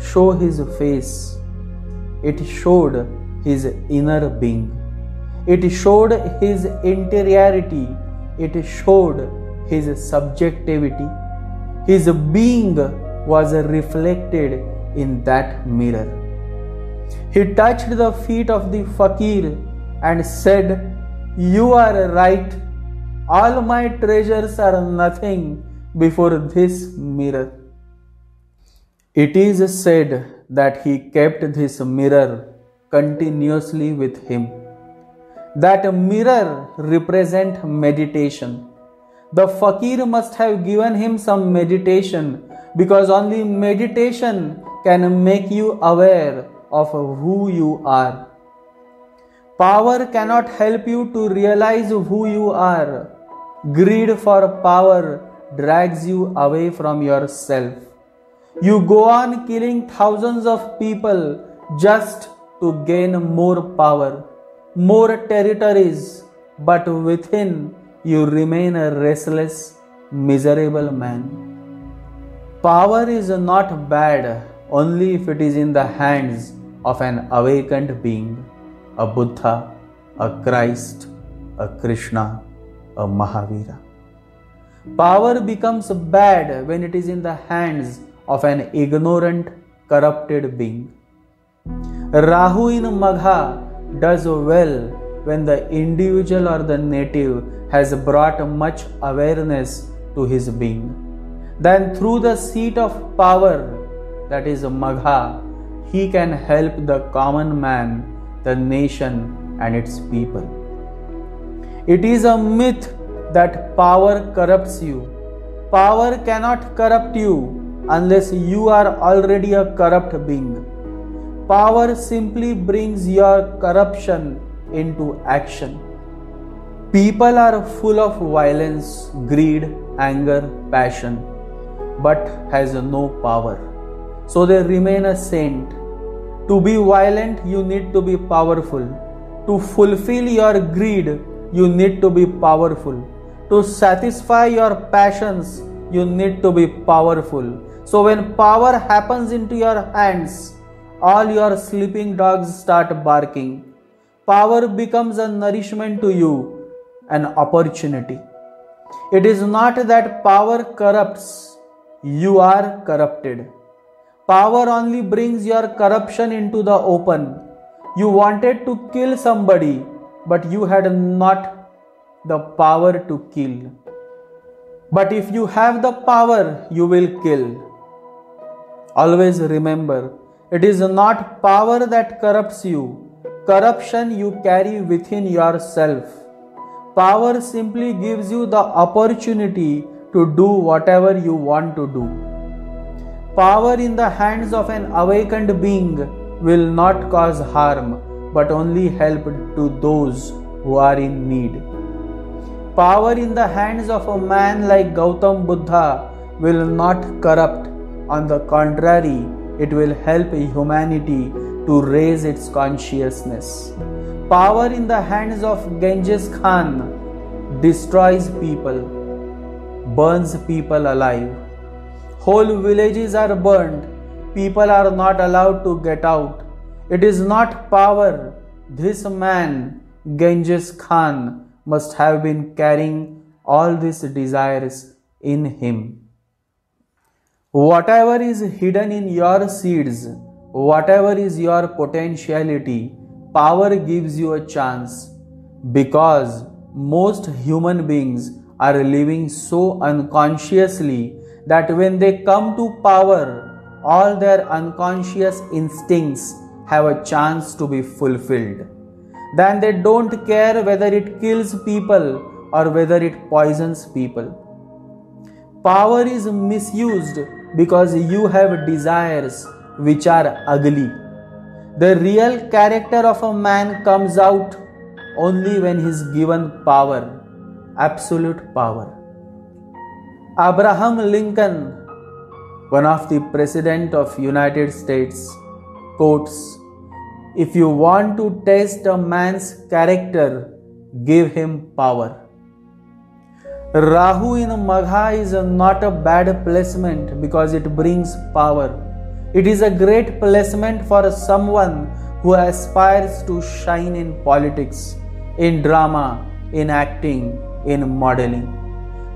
show his face, it showed his inner being. It showed his interiority, it showed his subjectivity. His being was reflected in that mirror. He touched the feet of the fakir and said, You are right. All my treasures are nothing before this mirror. It is said that he kept this mirror continuously with him. That mirror represent meditation. The fakir must have given him some meditation because only meditation can make you aware of who you are. Power cannot help you to realize who you are. Greed for power drags you away from yourself. You go on killing thousands of people just to gain more power, more territories, but within you remain a restless, miserable man. Power is not bad only if it is in the hands of an awakened being, a Buddha, a Christ, a Krishna, a Mahavira. Power becomes bad when it is in the hands of an ignorant, corrupted being. Rahu in Magha does well when the individual or the native has brought much awareness to his being. Then, through the seat of power, that is Magha, he can help the common man, the nation, and its people. It is a myth that power corrupts you. Power cannot corrupt you unless you are already a corrupt being. Power simply brings your corruption into action. People are full of violence, greed, anger, passion, but has no power. So they remain a saint. To be violent, you need to be powerful. To fulfill your greed, you need to be powerful. To satisfy your passions, you need to be powerful. So when power happens into your hands, all your sleeping dogs start barking. Power becomes a nourishment to you, an opportunity. It is not that power corrupts, you are corrupted. Power only brings your corruption into the open. You wanted to kill somebody, but you had not the power to kill. But if you have the power, you will kill. Always remember, it is not power that corrupts you, corruption you carry within yourself. Power simply gives you the opportunity to do whatever you want to do. Power in the hands of an awakened being will not cause harm but only help to those who are in need. Power in the hands of a man like Gautam Buddha will not corrupt on the contrary, it will help humanity to raise its consciousness. Power in the hands of Genghis Khan destroys people, burns people alive. Whole villages are burned, people are not allowed to get out. It is not power. This man, Genghis Khan, must have been carrying all these desires in him. Whatever is hidden in your seeds, whatever is your potentiality, power gives you a chance because most human beings are living so unconsciously that when they come to power, all their unconscious instincts have a chance to be fulfilled. Then they don't care whether it kills people or whether it poisons people. Power is misused because you have desires which are ugly. The real character of a man comes out only when he is given power, absolute power. Abraham Lincoln, one of the president of United States, quotes, If you want to test a man's character, give him power. Rahu in Magha is not a bad placement because it brings power. It is a great placement for someone who aspires to shine in politics, in drama, in acting, in modeling.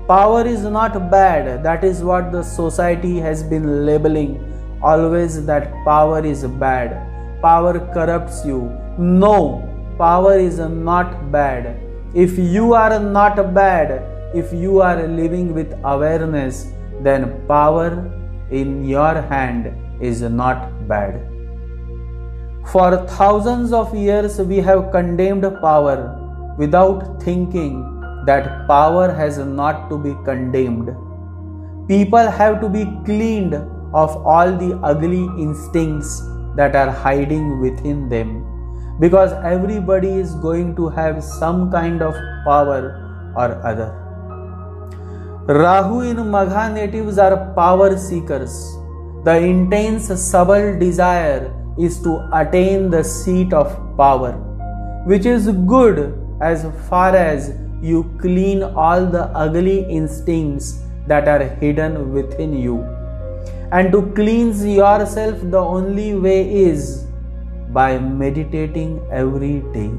Power is not bad, that is what the society has been labeling always that power is bad. Power corrupts you. No, power is not bad. If you are not bad, if you are living with awareness, then power in your hand is not bad. For thousands of years, we have condemned power without thinking that power has not to be condemned. People have to be cleaned of all the ugly instincts that are hiding within them because everybody is going to have some kind of power or other. Rahu in Magha natives are power seekers. The intense subtle desire is to attain the seat of power, which is good as far as you clean all the ugly instincts that are hidden within you. And to cleanse yourself, the only way is by meditating every day.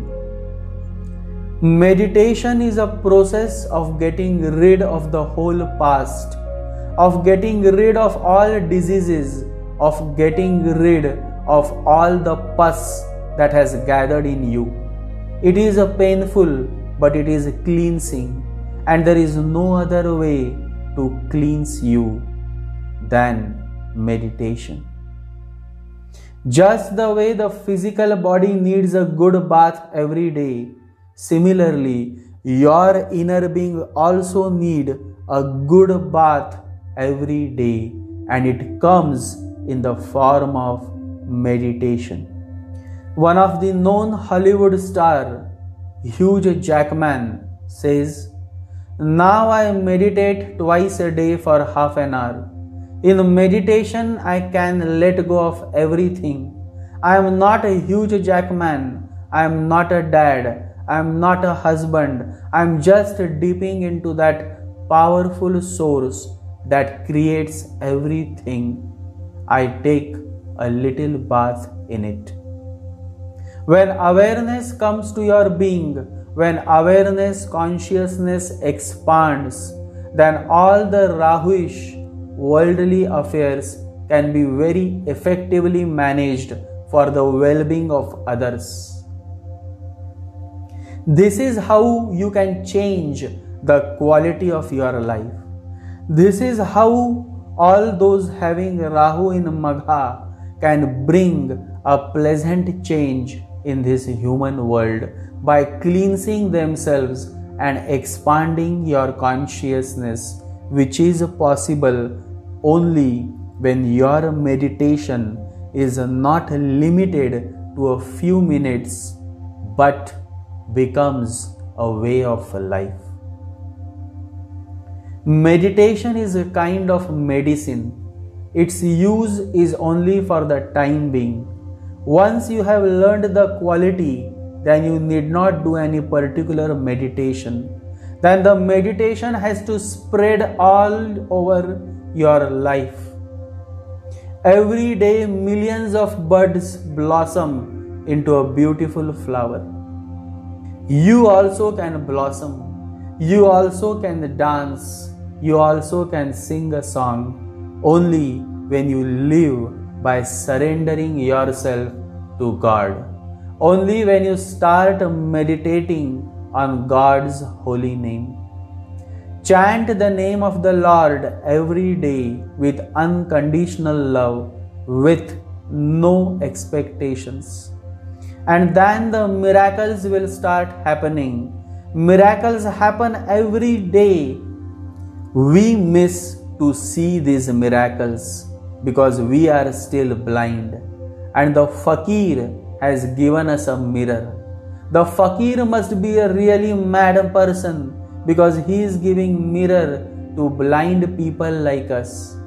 Meditation is a process of getting rid of the whole past, of getting rid of all diseases, of getting rid of all the pus that has gathered in you. It is a painful, but it is a cleansing, and there is no other way to cleanse you than meditation. Just the way the physical body needs a good bath every day, Similarly, your inner being also need a good bath every day and it comes in the form of meditation. One of the known Hollywood star, Hugh Jackman, says, Now I meditate twice a day for half an hour. In meditation, I can let go of everything. I am not a Hugh Jackman. I am not a dad. I'm not a husband. I'm just dipping into that powerful source that creates everything. I take a little bath in it. When awareness comes to your being, when awareness consciousness expands, then all the Rahuish worldly affairs can be very effectively managed for the well being of others. This is how you can change the quality of your life. This is how all those having Rahu in Magha can bring a pleasant change in this human world by cleansing themselves and expanding your consciousness, which is possible only when your meditation is not limited to a few minutes but becomes a way of life. Meditation is a kind of medicine. Its use is only for the time being. Once you have learned the quality, then you need not do any particular meditation. Then the meditation has to spread all over your life. Every day, millions of buds blossom into a beautiful flower. You also can blossom. You also can dance. You also can sing a song only when you live by surrendering yourself to God. Only when you start meditating on God's holy name. Chant the name of the Lord every day with unconditional love with no expectations. And then the miracles will start happening. Miracles happen every day. We miss to see these miracles because we are still blind. And the fakir has given us a mirror. The fakir must be a really mad person because he is giving mirror to blind people like us.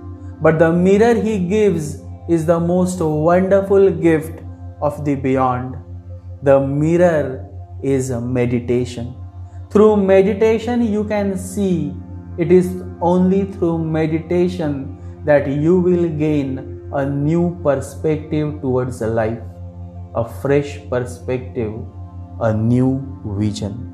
But the mirror he gives is the most wonderful gift of the beyond. The mirror is meditation. Through meditation, you can see it is only through meditation that you will gain a new perspective towards life, a fresh perspective, a new vision.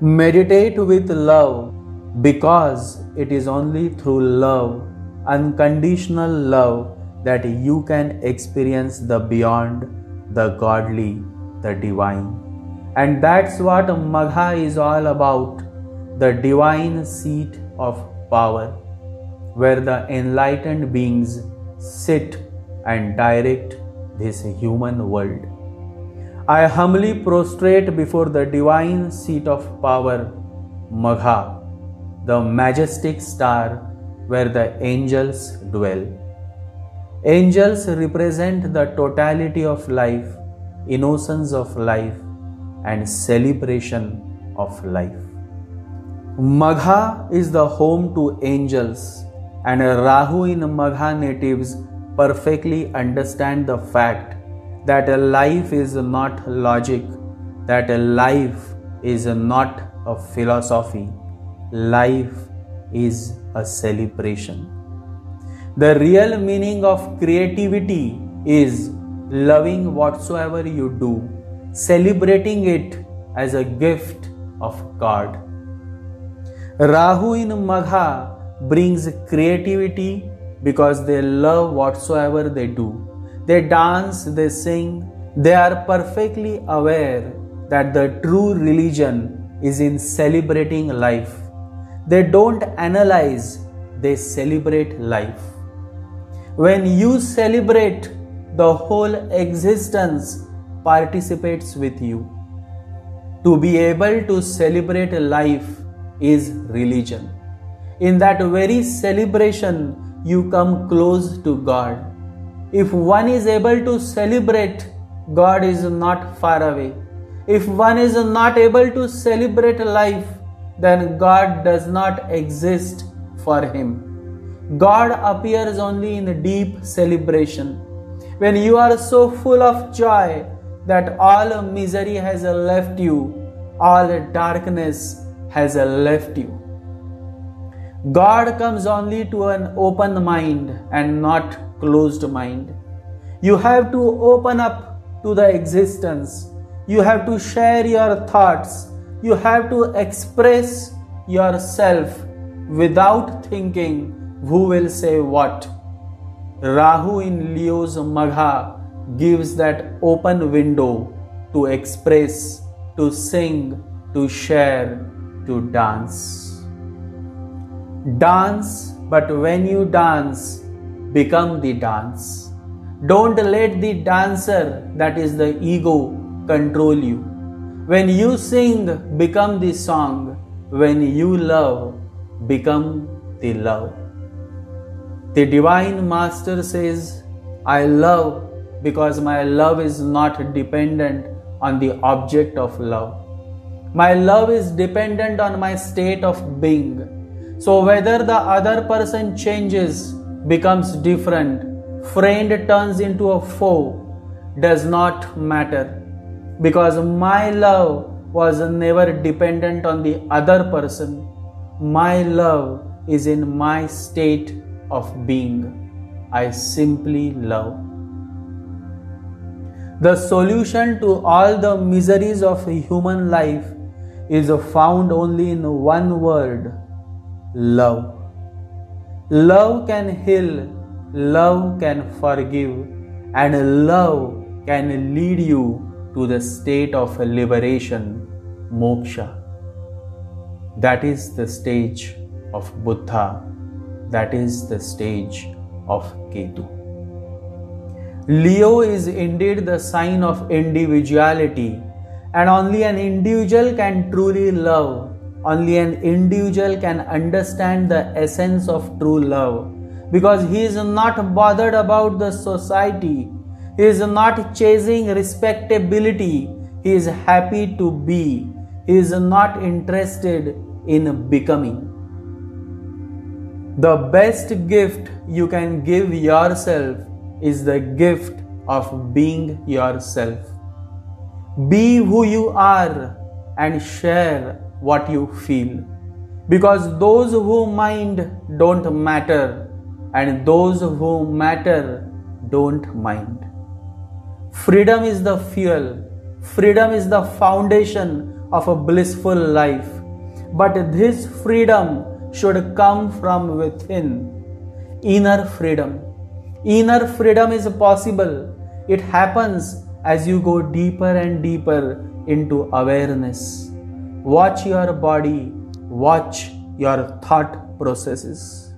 Meditate with love because it is only through love, unconditional love, that you can experience the beyond, the godly, the divine. And that's what Magha is all about the divine seat of power, where the enlightened beings sit and direct this human world. I humbly prostrate before the divine seat of power, Magha, the majestic star where the angels dwell. Angels represent the totality of life, innocence of life, and celebration of life. Magha is the home to angels, and Rahu in Magha natives perfectly understand the fact that a life is not logic, that a life is not a philosophy, life is a celebration. The real meaning of creativity is loving whatsoever you do, celebrating it as a gift of God. Rahu in Magha brings creativity because they love whatsoever they do. They dance, they sing, they are perfectly aware that the true religion is in celebrating life. They don't analyze, they celebrate life. When you celebrate, the whole existence participates with you. To be able to celebrate life is religion. In that very celebration, you come close to God. If one is able to celebrate, God is not far away. If one is not able to celebrate life, then God does not exist for him. God appears only in deep celebration. When you are so full of joy that all misery has left you, all darkness has left you. God comes only to an open mind and not closed mind. You have to open up to the existence. You have to share your thoughts. You have to express yourself without thinking who will say what. Rahu in Leo's Magha gives that open window to express, to sing, to share, to dance. Dance, but when you dance, become the dance. Don't let the dancer, that is the ego, control you. When you sing, become the song. When you love, become the love. The Divine Master says, I love because my love is not dependent on the object of love. My love is dependent on my state of being. So, whether the other person changes, becomes different, friend turns into a foe, does not matter. Because my love was never dependent on the other person. My love is in my state of being. I simply love. The solution to all the miseries of human life is found only in one word love. Love can heal, love can forgive, and love can lead you to the state of liberation, moksha. That is the stage of Buddha that is the stage of Ketu. Leo is indeed the sign of individuality, and only an individual can truly love. Only an individual can understand the essence of true love because he is not bothered about the society, he is not chasing respectability, he is happy to be, he is not interested in becoming. The best gift you can give yourself is the gift of being yourself. Be who you are and share what you feel. Because those who mind don't matter, and those who matter don't mind. Freedom is the fuel, freedom is the foundation of a blissful life. But this freedom should come from within. Inner freedom Inner freedom is possible. It happens as you go deeper and deeper into awareness. Watch your body, watch your thought processes.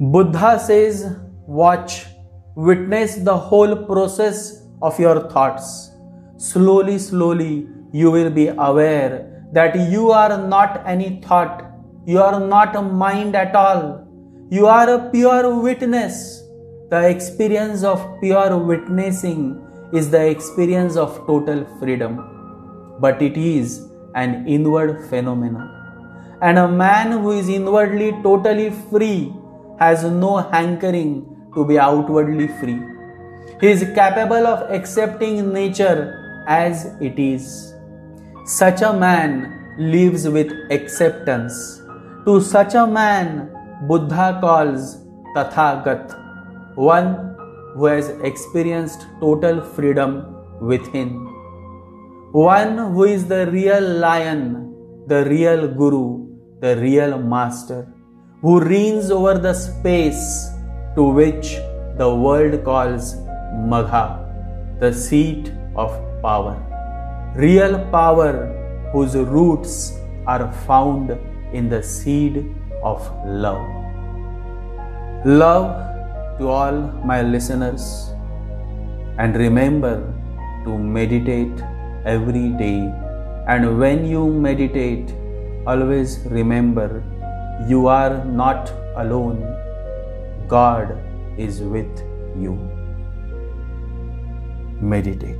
Buddha says, Watch, witness the whole process of your thoughts. Slowly, slowly, you will be aware that you are not any thought, you are not a mind at all you are a pure witness. The experience of pure witnessing is the experience of total freedom, but it is an inward phenomenon. And a man who is inwardly totally free has no hankering to be outwardly free. He is capable of accepting nature as it is. Such a man lives with acceptance. To such a man, Buddha calls Tathagat, one who has experienced total freedom within, one who is the real lion, the real guru, the real master, who reigns over the space to which the world calls Magha, the seat of power. Real power whose roots are found in the seed of love. Love to all my listeners, and remember to meditate every day. And when you meditate, always remember you are not alone. God is with you. Meditate.